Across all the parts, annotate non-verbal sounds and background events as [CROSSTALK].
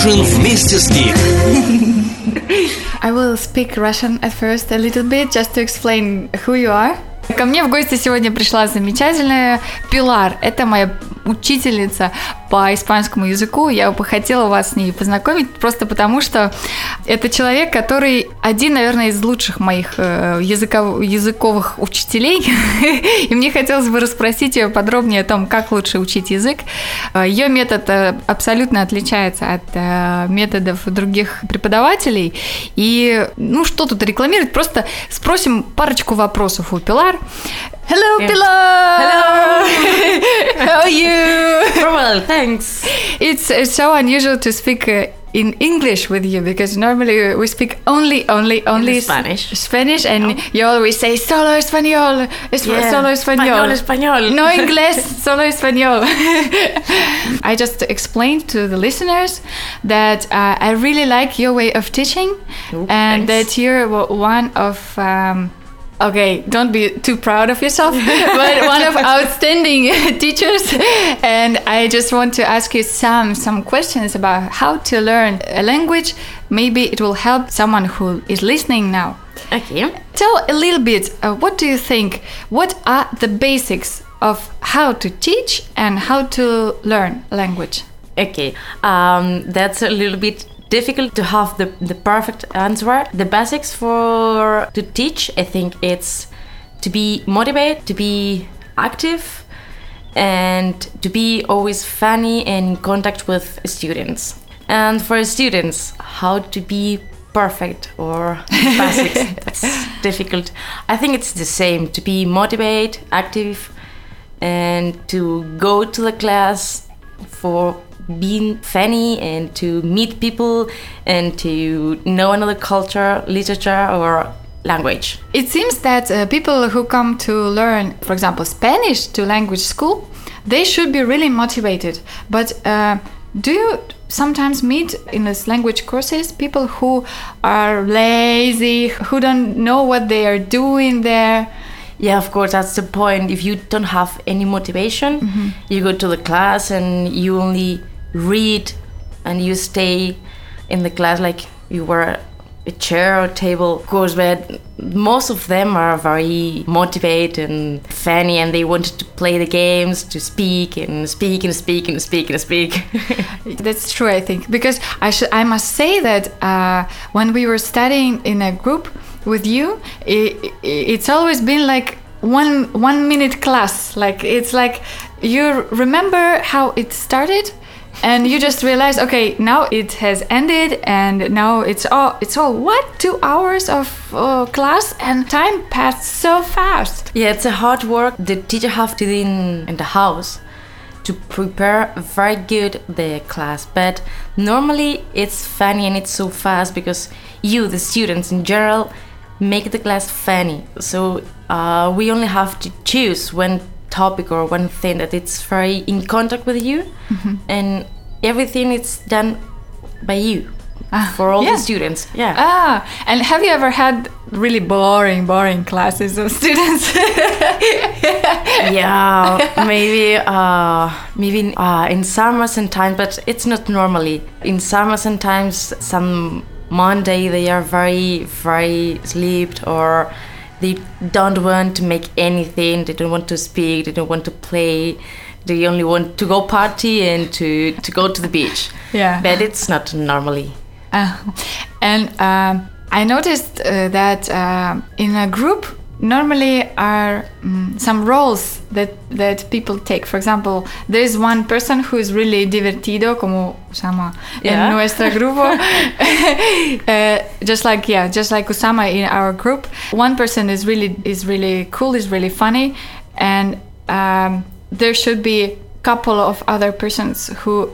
Ужин вместе с [LAUGHS] Гик. I will speak Russian at first a little bit just to explain who you are. Ко мне в гости сегодня пришла замечательная Пилар. Это моя учительница по испанскому языку. Я бы хотела вас с ней познакомить, просто потому что это человек, который один, наверное, из лучших моих э, языков, языковых учителей. [LAUGHS] И мне хотелось бы расспросить ее подробнее о том, как лучше учить язык. Э, ее метод э, абсолютно отличается от методов других преподавателей. И, ну, что тут рекламировать? Просто спросим парочку вопросов у Пилар. Hello, yeah. Pilar. Hello. [LAUGHS] How are you? Well, thanks. It's, it's so unusual to speak uh, in English with you because normally we speak only, only, only Spanish. Spanish, and oh. you always say solo español, es yeah. solo español, español, español. no [LAUGHS] inglés, solo español. [LAUGHS] I just explained to the listeners that uh, I really like your way of teaching, Ooh, and thanks. that you're one of. Um, okay, don't be too proud of yourself, [LAUGHS] but one of outstanding [LAUGHS] teachers. And I just want to ask you some some questions about how to learn a language. Maybe it will help someone who is listening now. Okay. Tell a little bit. Uh, what do you think? What are the basics of how to teach and how to learn language? Okay, um, that's a little bit difficult to have the, the perfect answer. The basics for to teach, I think it's to be motivated, to be active, and to be always funny and in contact with students. And for students, how to be perfect or [LAUGHS] basics. That's difficult. I think it's the same to be motivated, active, and to go to the class for being funny and to meet people and to know another culture, literature, or language. It seems that uh, people who come to learn, for example, Spanish to language school, they should be really motivated. But uh, do you sometimes meet in this language courses people who are lazy, who don't know what they are doing there? Yeah, of course, that's the point. If you don't have any motivation, Mm-hmm. you go to the class and you only read and you stay in the class like you were a chair or table. Course, but most of them are very motivated and funny and they wanted to play the games, to speak and speak and speak and speak and speak. [LAUGHS] That's true, I think, because I should I must say that uh, when we were studying in a group with you, i it's always been like one one minute class. Like it's like you remember how it started, and you just realize, okay, now it has ended, and now it's all it's all what? Two hours of uh, class, and time passed so fast. yeah, it's a hard work. The teacher have to do in, in the house to prepare very good the class. But normally it's funny and it's so fast because you the students in general make the class funny. So uh, we only have to choose one topic or one thing that it's very in contact with you and everything is done by you Ah, for all yeah. the students yeah Ah, and have you ever had really boring, boring classes of students? [LAUGHS] yeah maybe uh maybe uh in summer sometimes but it's not normally in summer sometimes some monday they are very very slept or they don't want to make anything. They don't want to speak. They don't want to play. They only want to go party and to to go to the beach. Yeah. but it's not normally. Uh, and um, I noticed uh, that uh, in a group normally are mm, some roles that that people take. For example, there is one person who is really divertido, como Usama Yeah. in nuestro grupo. [LAUGHS] [LAUGHS] uh, just like yeah, just like Usama in our group. One person is really is really cool, is really funny, and um, there should be a couple of other persons who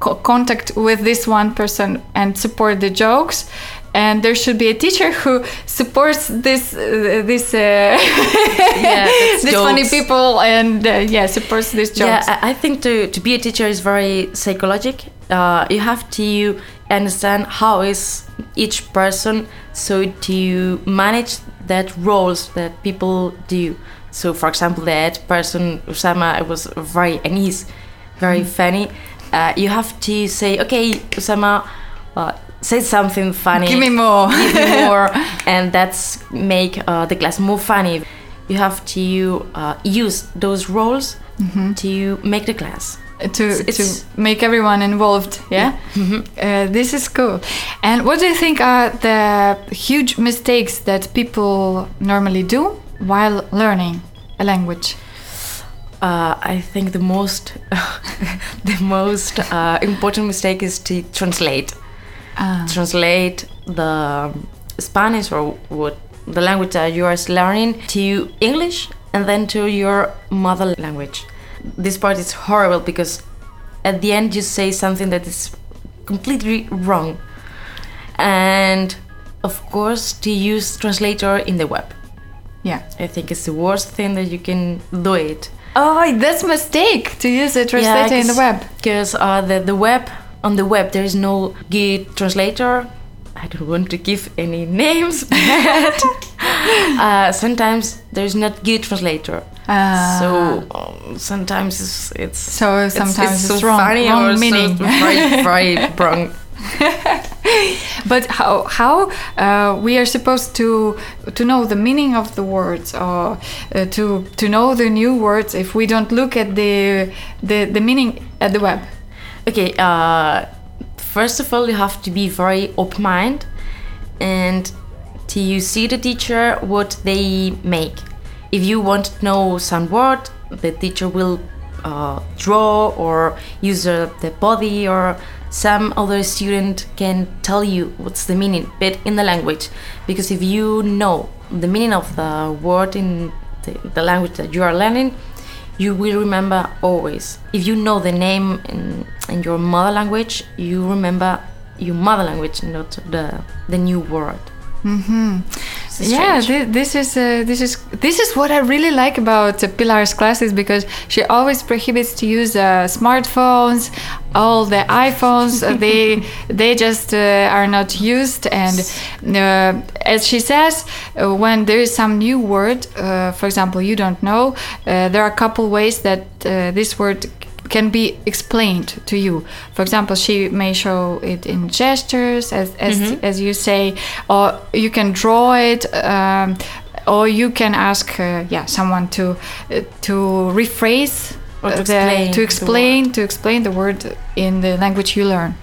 co- contact with this one person and support the jokes and there should be a teacher who supports this uh, this uh, [LAUGHS] that's these funny people and uh, yeah supports these jokes Yeah, I, think to, to be a teacher is very psychologic. Uh, you have to understand how is each person so to manage that roles that people do. So, for example, that person Usama was very and he's very funny. uh, you have to say, okay, Usama, uh, say something funny. Give me more. Give me [LAUGHS] more, and that's make uh, the class more funny. You have to uh, use those roles to make the class. to It's- to make everyone involved. Yeah, Uh, this is cool. And what do you think are the huge mistakes that people normally do while learning a language? Uh, I think the most [LAUGHS] the most uh, important mistake is to translate. Ah. Translate the Spanish or what the language that you are learning to English and then to your mother language. This part is horrible because at the end you say something that is completely wrong. And of course to use translator in the web. Yeah. I think it's the worst thing that you can do it. Oh, that's mistake to use a translator in the web. Because uh, the, the web, on the web, there is no good translator. I don't want to give any [LAUGHS] names, but [LAUGHS] uh, sometimes there's not good translator. Ah. so um, sometimes it's, it's So sometimes it's, so wrong, funny wrong or so very, [LAUGHS] very wrong. But how how uh, we are supposed to to know the meaning of the words or uh, to to know the new words if we don't look at the the, the meaning at the web? Okay, uh, first of all, you have to be very open mind and to you see the teacher what they make. If you want to know some word, the teacher will uh, draw or use uh, the body or some other student can tell you what's the meaning, but in the language. Because if you know the meaning of the word in the, the language that you are learning, you will remember always. If you know the name in, in your mother language, you remember your mother language, not the the new word. Mm-hmm. Yeah, strange. this is uh, this is this is what I really like about uh, Pilar's classes because she always prohibits to use uh, smartphones, all the iPhones. uh, they [LAUGHS] they just uh, are not used, and uh, as she says, uh, when there is some new word, uh, for example, you don't know, uh, there are a couple ways that uh, this word can be explained to you. For example, she may show it in gestures, as as, as you say, or you can draw it, um, or you can ask, uh, yeah, someone to uh, to rephrase. Or to explain the, to the explain to explain the word in the language you learn.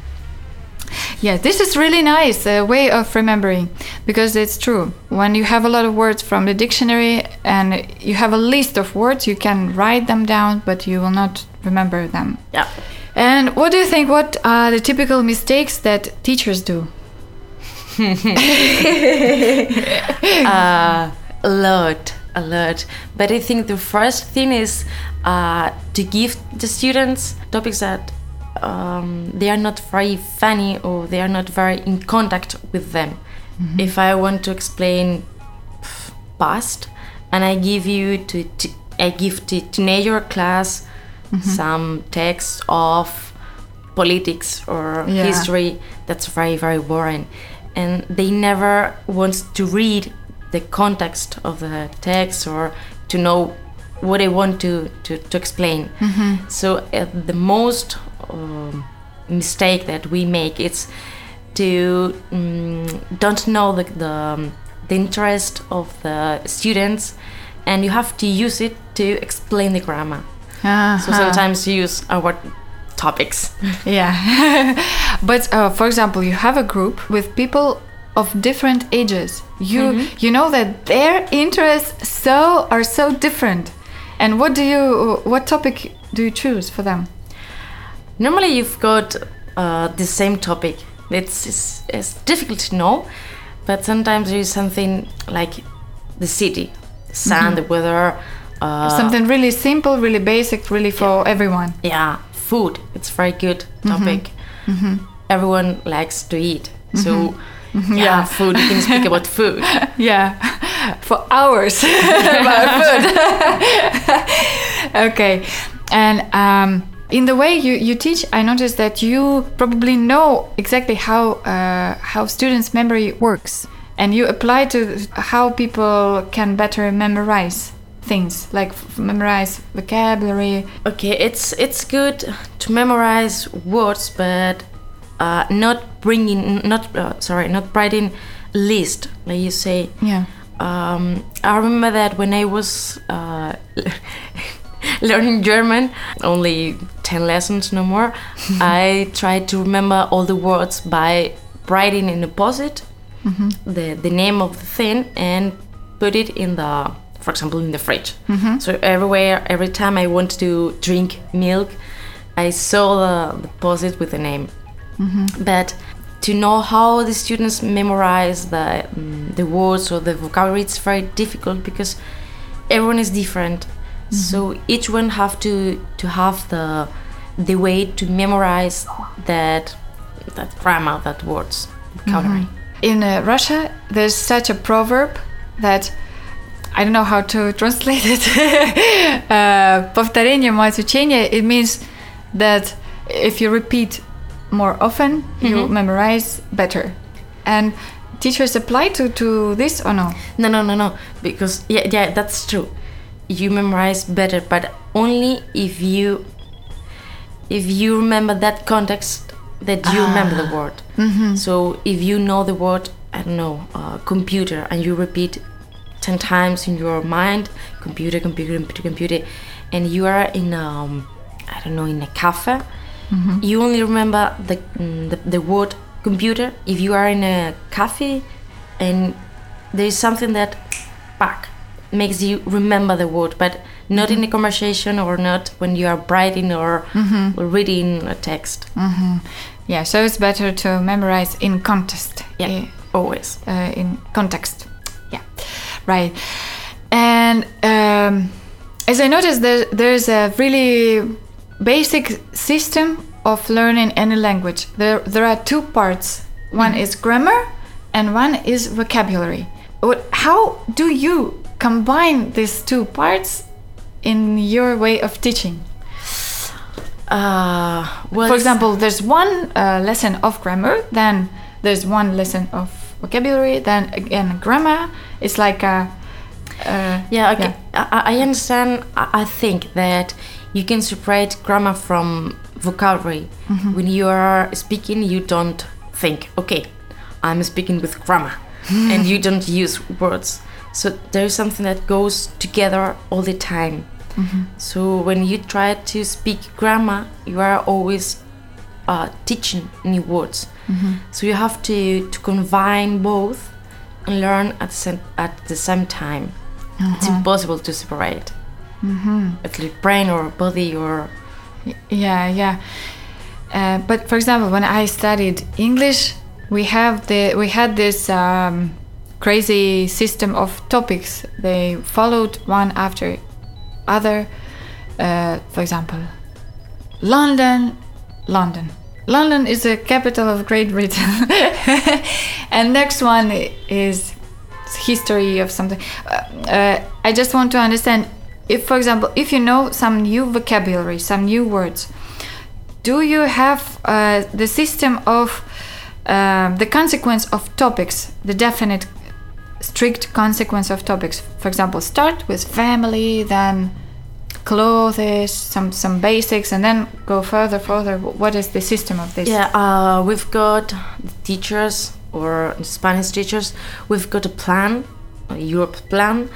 Yeah, this is really nice a way of remembering because it's true. When you have a lot of words from the dictionary and you have a list of words, you can write them down, but you will not remember them. Yeah. And what do you think? What are the typical mistakes that teachers do? [LAUGHS] uh, a lot, a lot. But I think the first thing is uh, to give the students topics that um, they are not very funny or they are not very in contact with them. If I want to explain past and I give you to, to I give to teenager class some text of politics or Yeah. history that's very very boring and they never want to read the context of the text or to know what I want to, to, to explain. So uh, the most um, mistake that we make is to um, don't know the, the, um, the interest of the students and you have to use it to explain the grammar. So Uh-huh. sometimes use our topics. [LAUGHS] Yeah. [LAUGHS] but uh, for example, you have a group with people of different ages. You you know that their interests so are so different. And what do you what topic do you choose for them? Normally, you've got uh, the same topic. It's, it's, it's difficult to know, but sometimes there is something like the city, the sun, the weather. Uh, Something really simple, really basic, really for everyone. yeah, food. It's very good topic. Everyone likes to eat, so yeah, Yeah. food. You can speak about food. [LAUGHS] Yeah, for hours [LAUGHS] about food. [LAUGHS] okay, and um, in the way you, you teach, I noticed that you probably know exactly how uh, how students' memory works, and you apply to how people can better memorize things like f- memorize vocabulary. Okay, it's it's good to memorize words, but uh, not bringing, not uh, sorry, not writing list like you say. yeah. Um, I remember that when I was uh, [LAUGHS] [LAUGHS] learning German, only ten lessons, no more. [LAUGHS] I tried to remember all the words by writing in a post-it mm-hmm. the the name of the thing and put it in the, for example, in the fridge. Mm-hmm. So everywhere, every time I want to drink milk, I saw the, the post-it with the name. Mm-hmm. But to know how the students memorize the mm, the words or the vocabulary, it's very difficult because everyone is different. So each one have to to have the the way to memorize that that grammar, that words, vocabulary. in uh, Russia, there's such a proverb that I don't know how to translate [LAUGHS] it. [LAUGHS] uh, повторение мать учения. It means that if you repeat more often, you memorize better. And teachers apply to, to this or no? No, no, no, no. Because yeah, yeah, that's true. You memorize better, but only if you if you remember that context that you remember the word. So if you know the word, I don't know, uh, computer, and you repeat ten times in your mind, computer, computer, computer, computer, and you are in um, I don't know, in a cafe, you only remember the, mm, the the word computer. If you are in a cafe and there is something that back makes you remember the word but not in a conversation or not when you are writing or, or reading a text Yeah, so it's better to memorize in context. yeah always uh, in context. Yeah, right. And um, as I noticed, there, there's a really basic system of learning any language. There, there are two parts. One is grammar, and one is vocabulary. What, how do you combine these two parts in your way of teaching? uh, well For example, there's one uh, lesson of grammar, then there's one lesson of vocabulary, then again grammar. It's like a. Uh, Yeah, okay. I, I understand. I I think that you can separate grammar from vocabulary. When you are speaking, you don't think, okay, I'm speaking with grammar, [LAUGHS] and you don't use words. So there is something that goes together all the time. So when you try to speak grammar, you are always uh, teaching new words. So you have to, to combine both and learn at the same, at the same time. It's impossible to separate. It's like brain or body or Yeah, yeah. Uh, but for example, when I studied English, we have the we had this um, crazy system of topics. They followed one after other. Uh, for example, London, London. London is the capital of Great Britain, [LAUGHS] and next one is history of something. Uh, uh, I just want to understand if, for example, if you know some new vocabulary, some new words, do you have uh, the system of uh, the consequence of topics, the definite, strict consequence of topics? For example, start with family, then clothes, some some basics, and then go further, further. What is the system of this? yeah. Uh, we've got teachers or Spanish teachers. We've got a plan, a Europe plan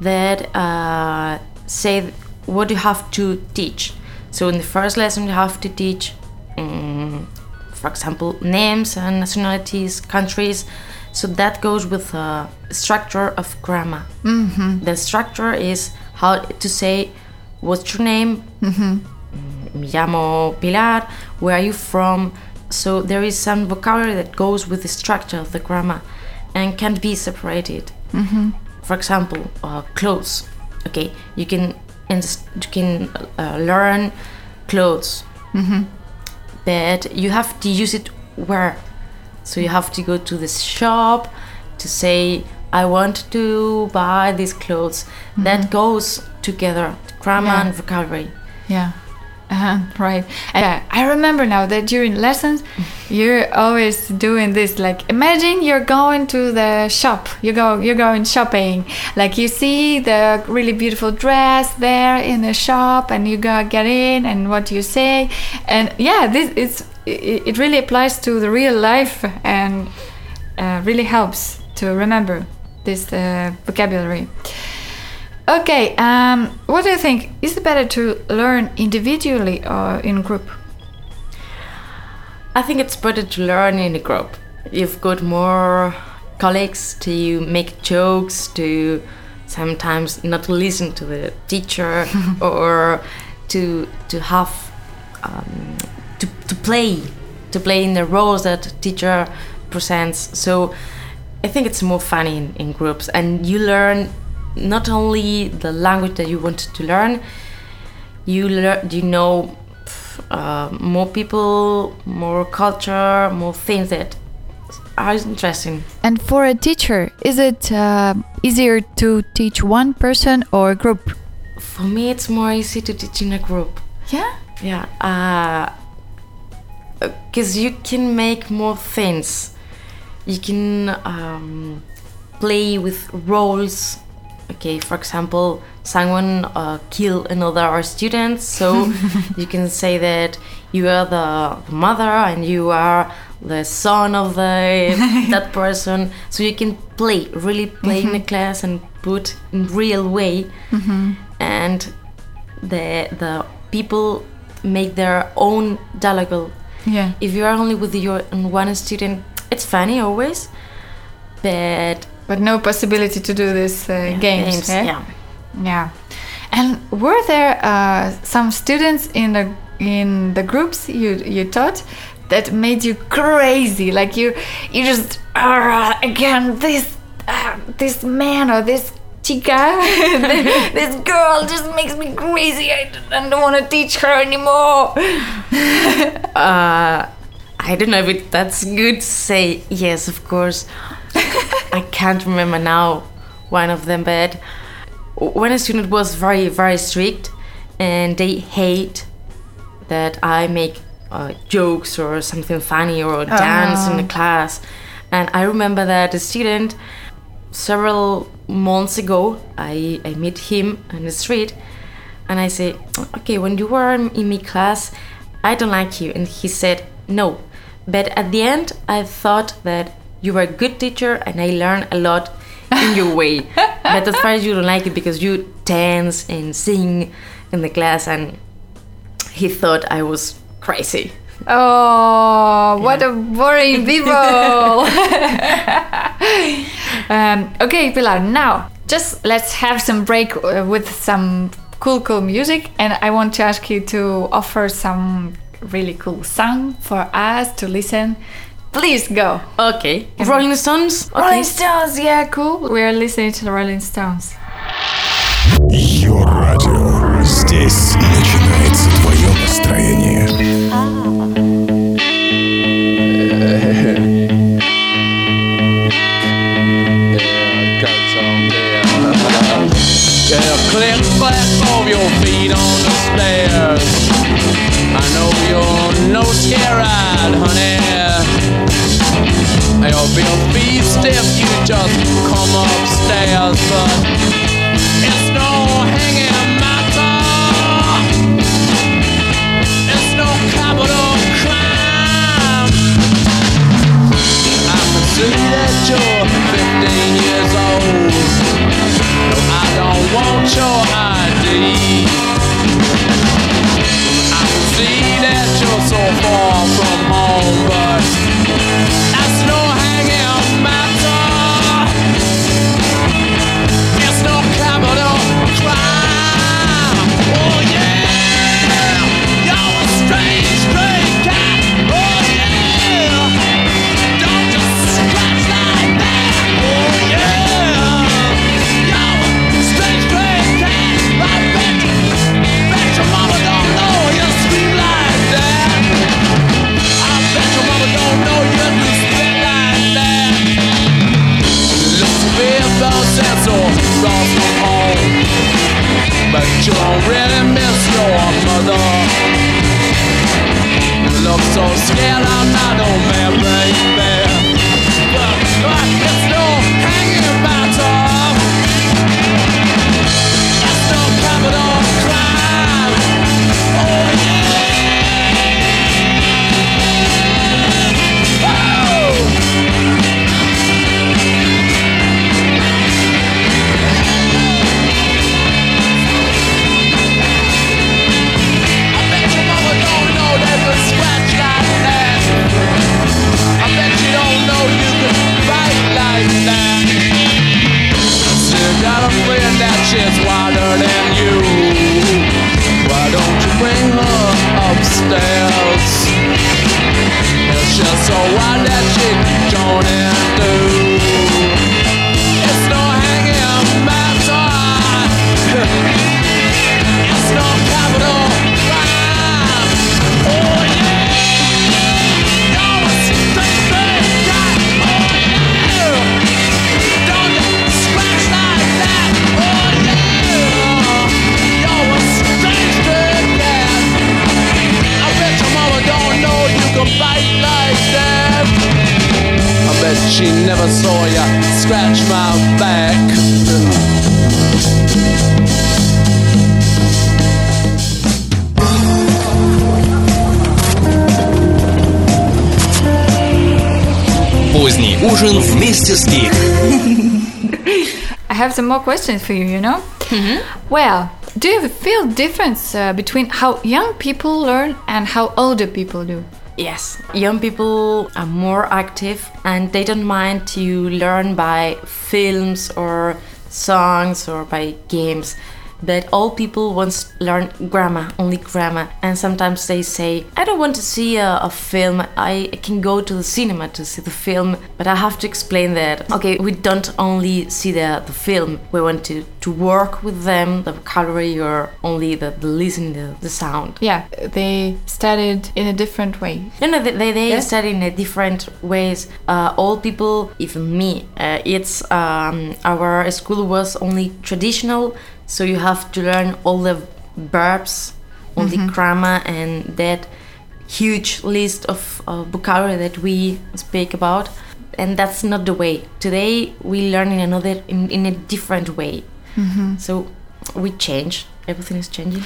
that uh, say what you have to teach. So in the first lesson, you have to teach, um, for example, names and nationalities, countries. So that goes with the structure of grammar. Mm-hmm. The structure is how to say, "What's your name?" Me llamo Pilar. Where are you from? So there is some vocabulary that goes with the structure of the grammar, and can be separated. For example, uh, clothes. Okay, you can you can uh, learn clothes, but you have to use it where. So you have to go to this shop to say, "I want to buy these clothes." That goes together, grammar Yeah. and vocabulary. Yeah. Uh-huh, right. Yeah, I remember now that during lessons, you're always doing this. Like, imagine you're going to the shop. You go, you're going shopping. Like, you see the really beautiful dress there in the shop, and you go get in, and what do you say? And yeah, this it's it, it really applies to the real life, and uh, really helps to remember this uh, vocabulary. Okay, um, what do you think? Is it better to learn individually or in group? I think it's better to learn in a group. You've got more colleagues to make jokes, to sometimes not listen to the teacher, [LAUGHS] or to to have um, to, to play to play in the roles that teacher presents. So I think it's more funny in, in groups, and you learn not only the language that you want to learn, you learn you know uh, more people, more culture, more things that are interesting. And for a teacher, is it uh, easier to teach one person or a group? For me, it's more easy to teach in a group. Yeah. Yeah. Because uh, you can make more things. You can um, play with roles okay for example someone uh, kill another student so [LAUGHS] you can say that you are the mother and you are the son of the [LAUGHS] that person so you can play really play mm-hmm. in the class and put in real way mm-hmm. and the the people make their own dialogue yeah if you are only with your one student it's funny always but but no possibility to do this uh, yeah, games. games eh? Yeah. Yeah. And were there uh, some students in the in the groups you you taught that made you crazy? Like you you just uh, again this uh, this man or this chica [LAUGHS] [LAUGHS] this girl just makes me crazy. I, don't want to teach her anymore. [LAUGHS] uh, I don't know if that's good to say. Yes, of course. I can't remember now one of them, but when a student was very, very strict and they hate that I make uh, jokes or something funny or dance in the class. And I remember that a student several months ago, I, I met him on the street and I say, okay, when you were in my class, I don't like you. And he said, no. But at the end, I thought that you were a good teacher and I learned a lot in your [LAUGHS] way. but as far as you don't like it because you dance and sing in the class and he thought I was crazy. Oh, yeah. what a boring people! [LAUGHS] [LAUGHS] um, okay, Pilar. Now, just let's have some break uh, with some cool, cool music, and I want to ask you to offer some really cool song for us to listen Please go. Okay. Rolling Stones? Okay. Rolling Stones, yeah, cool. We're listening to the Rolling Stones. Your радио. Здесь начинается твое настроение. Click flat of your feet on the stairs. I know you're no scared, honey. You'll oh, be oh, a beast if you just come upstairs, but it's no hanging don't want your ID. I see that you're so far from home, but got a friend that shit's wilder than you. Why don't you bring her upstairs? It's just so wild that she don't do. It's no hanging matter. never saw ya scratch my back. Поздний ужин вместе с Гик. I have some more questions for you, you know? Well, do you feel difference uh, between how young people learn and how older people do? Yes, young people are more active and they don't mind to learn by films or songs or by games. But all people to learn grammar, only grammar. And sometimes they say, I don't want to see a, a film, I can go to the cinema to see the film. But I have to explain that, okay, we don't only see the, the film, we want to, to work with them, the vocabulary or only the, the listening, the, the sound. Yeah, they studied in a different way. No, no, they, they, Yeah? study in a different ways. Uh, all people, even me, uh, it's um, our school was only traditional, so you have to learn all the verbs, all the grammar, and that huge list of uh, vocabulary that we speak about. And that's not the way. Today we learn in another, in, in a different way. So we change. Everything is changing.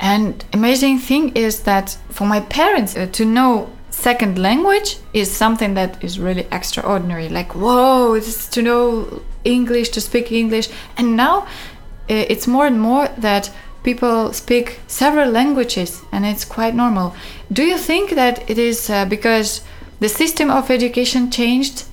And amazing thing is that for my parents uh, to know second language is something that is really extraordinary. Like whoa, it's to know English, to speak English, and now it's more and more that people speak several languages, and it's quite normal. Do you think that it is uh, because the system of education changed?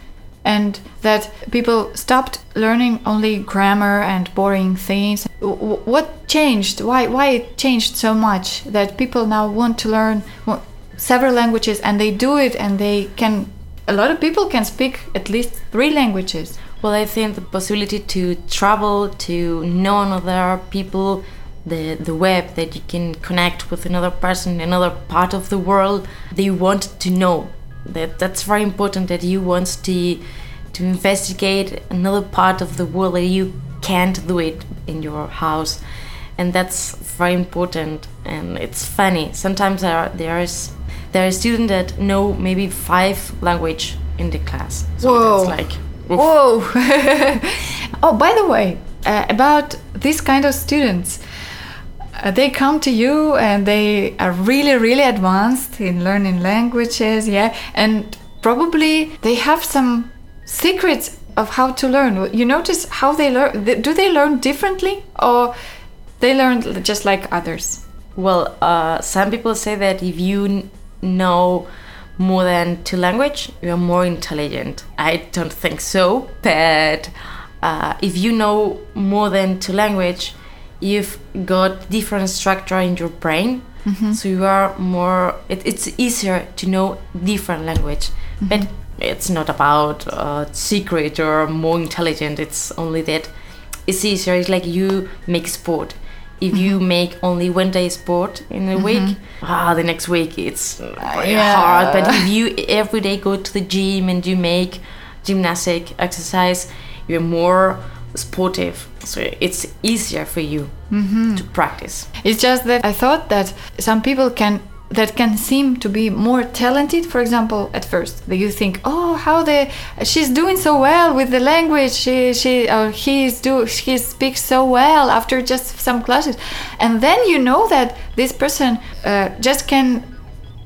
and that people stopped learning only grammar and boring things. W- What changed? Why why it changed so much that people now want to learn several languages and they do it and they can. A lot of people can speak at least three languages. Well, I think the possibility to travel, to know another people, the the web that you can connect with another person in another part of the world, they want to know. That that's very important. That you want to to investigate another part of the world that you can't do it in your house, and that's very important. And it's funny. Sometimes there are, there is there are students that know maybe five language in the class. So Whoa. that's like oof. Whoa! [LAUGHS] oh, by the way, uh, about these kind of students, uh, they come to you and they are really, really advanced in learning languages, yeah, and probably they have some secrets of how to learn. You notice how they learn? Do they learn differently or they learn just like others? Well, uh, some people say that if you n- know more than two language, you are more intelligent. I don't think so, but uh, if you know more than two language, you've got different structure in your brain, so you are more. It, it's easier to know different language, but it's not about uh, secret or more intelligent. It's only that it's easier. It's like you make sport. If you mm-hmm. make only one day sport in a week, mm-hmm. ah, the next week it's very Yeah. hard. But if you every day go to the gym and you make gymnastic exercise, you're more sportive. So it's easier for you mm-hmm. to practice. It's just that I thought that some people can that can seem to be more talented for example at first that you think oh how the she's doing so well with the language. She she uh, he's do he speaks so well after just some classes. And then you know that this person uh, just can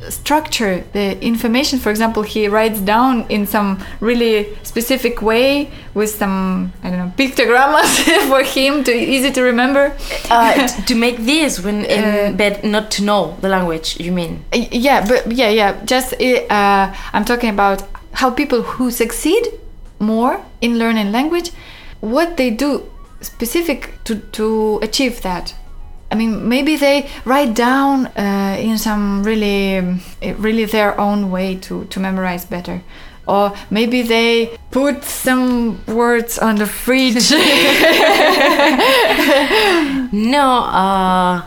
structure the information for example he writes down in some really specific way with some i don't know pictogrammas [LAUGHS] for him to easy to remember Uh, to make this when in Uh, bed not to know the language, you mean? Yeah but yeah yeah just uh, i'm talking about how people who succeed more in learning language what they do specific to, to achieve that i mean maybe they write down uh, in some really really their own way to, to memorize better or maybe they put some words on the fridge [LAUGHS] No, uh,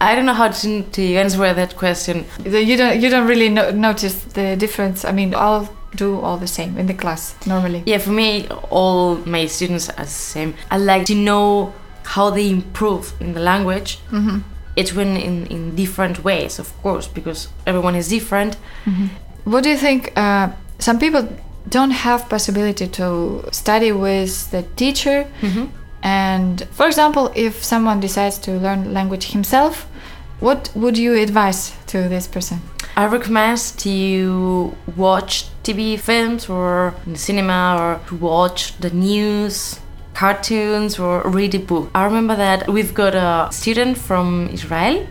I don't know how to, to answer that question. You don't you don't really no- notice the difference i mean all do all the same in the class normally Yeah, for me, all my students are the same. I like to know how they improve in the language. Mm-hmm. It's when in, in different ways, of course, because everyone is different. What do you think? Uh, some people don't have possibility to study with the teacher, and for example, if someone decides to learn language himself, what would you advise to this person? I recommend to watch TV films or in the cinema or to watch the news, cartoons or read a book. I remember that we've got a student from Israel.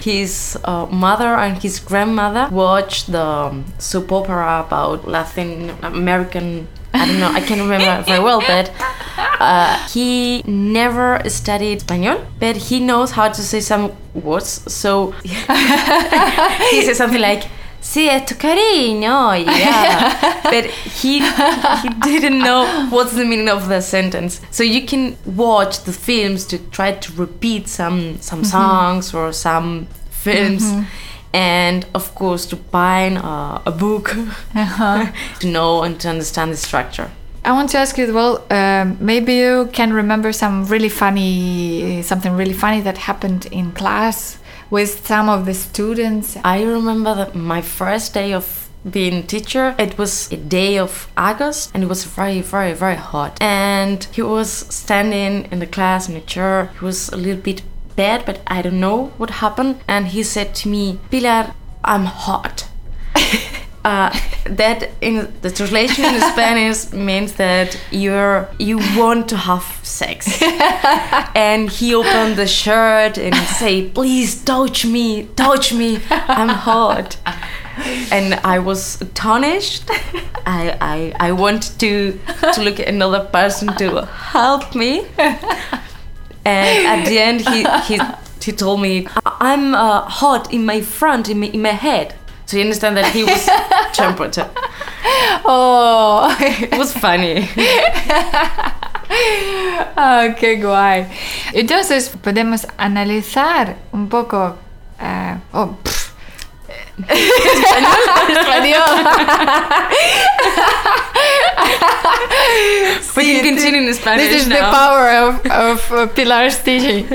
His uh, mother and his grandmother watched the um, soap opera about Latin American. I don't know, I can't remember very well, [LAUGHS] but uh, he never studied Spanish, but he knows how to say some words. So [LAUGHS] [LAUGHS] he said something like "Sí, es tu cariño," yeah. [LAUGHS] but he he didn't know what's the meaning of the sentence. So you can watch the films to try to repeat some some songs or some films. And of course, to buy uh, a book [LAUGHS] [LAUGHS] to know and to understand the structure. I want to ask you. Well, um, maybe you can remember some really funny, something really funny that happened in class with some of the students. I remember that my first day of being teacher it was a day of august and it was very very very hot. And he was standing in the class in a chair he was a little bit bad but i don't know what happened. And he said to me pilar i'm hot [LAUGHS] uh, that in the translation in Spanish [LAUGHS] means that you're you want to have sex, [LAUGHS] and he opened the shirt and say, "Please touch me, touch me, I'm hot." And I was astonished. I I I want to to look at another person to help me, and at the end he he he told me, "I- "I'm uh, hot in my front, in my, in my head." So you understand that he was temperature. Oh, [LAUGHS] It was funny. [LAUGHS] Ah, qué guay. Entonces, podemos analizar un poco. eh, oh, pff. Español. We can continue in Spanish This is the power of, of uh, Pilar's teaching.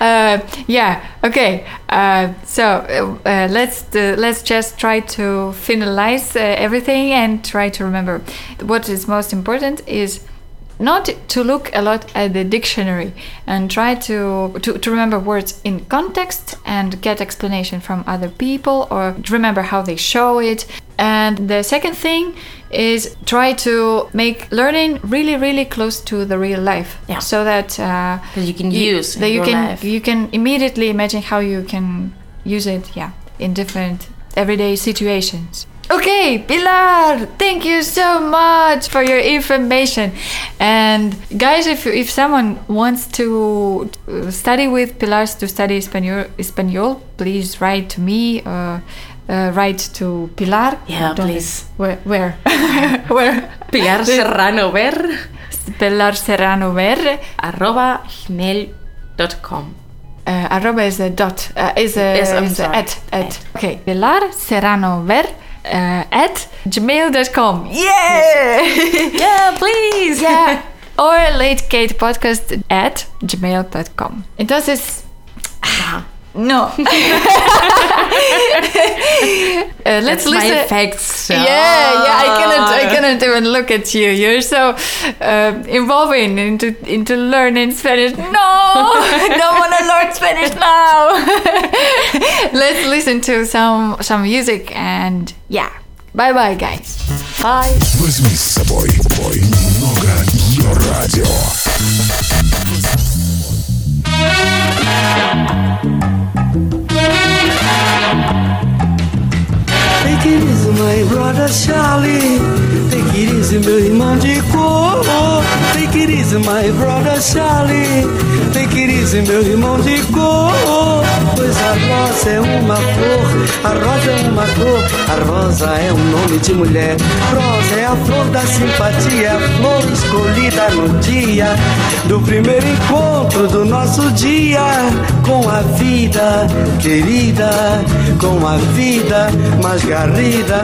uh, yeah. Okay. Uh, so uh, uh, let's uh, let's just try to finalize uh, everything and try to remember what is most important is not to look a lot at the dictionary and try to, to, to remember words in context and get explanation from other people or remember how they show it and the second thing is try to make learning really really close to the real life Yeah. so that uh, you can use that you can life. you can immediately imagine how you can use it yeah in different everyday situations okay pilar thank you so much for your information and guys if if someone wants to uh, study with Pilar to study espanol espanol please write to me or uh, write to pilar Yeah, Don't- please. where where [LAUGHS] where Pilar [LAUGHS] Serrano Ver pilar serrano ver arroba gmail.com. Uh, arroba is a dot. Uh, is a, Yes, is a at, at. Okay. Pilar Serrano Ver uh, at gmail.com. Yeah! Yeah, please. yeah. Or late Kate podcast at gmail.com. Entonces. No. [LAUGHS] [LAUGHS] Uh, let's That's my listen. effects. Yeah, yeah. I cannot. I cannot even look at you. You're so uh, involving into into learning Spanish. No, don't want to learn Spanish now. [LAUGHS] let's listen to some some music and yeah. Bye bye, guys. Bye. Возьми с собой бой немного ее радио. Easy, my brother Charlie. Take it easy, meu irmão de cor. Take it easy, my brother Charlie. Take it easy, meu irmão de cor. Pois a rosa é uma flor, a rosa é uma cor, a rosa é um nome de mulher. Rosa é a flor da simpatia, a flor escolhida no dia do primeiro encontro do nosso dia com a vida querida, com a vida mais garrida.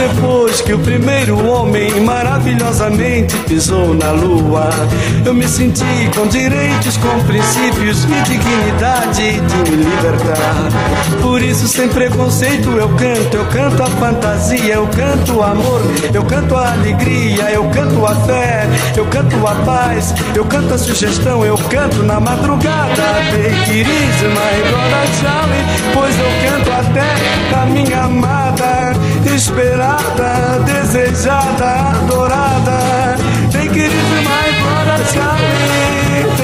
Depois que o primeiro homem maravilhosamente pisou na lua, eu me senti com direitos, com princípios e dignidade de me libertar. Por isso, sem preconceito, eu canto, eu canto a fantasia, eu canto o amor, eu canto a alegria, eu canto a fé, eu canto a paz, eu canto a sugestão, eu canto na madrugada. Charlie, pois eu canto até da minha amada, esperada, desejada, adorada. Take it easy, my brother Charlie,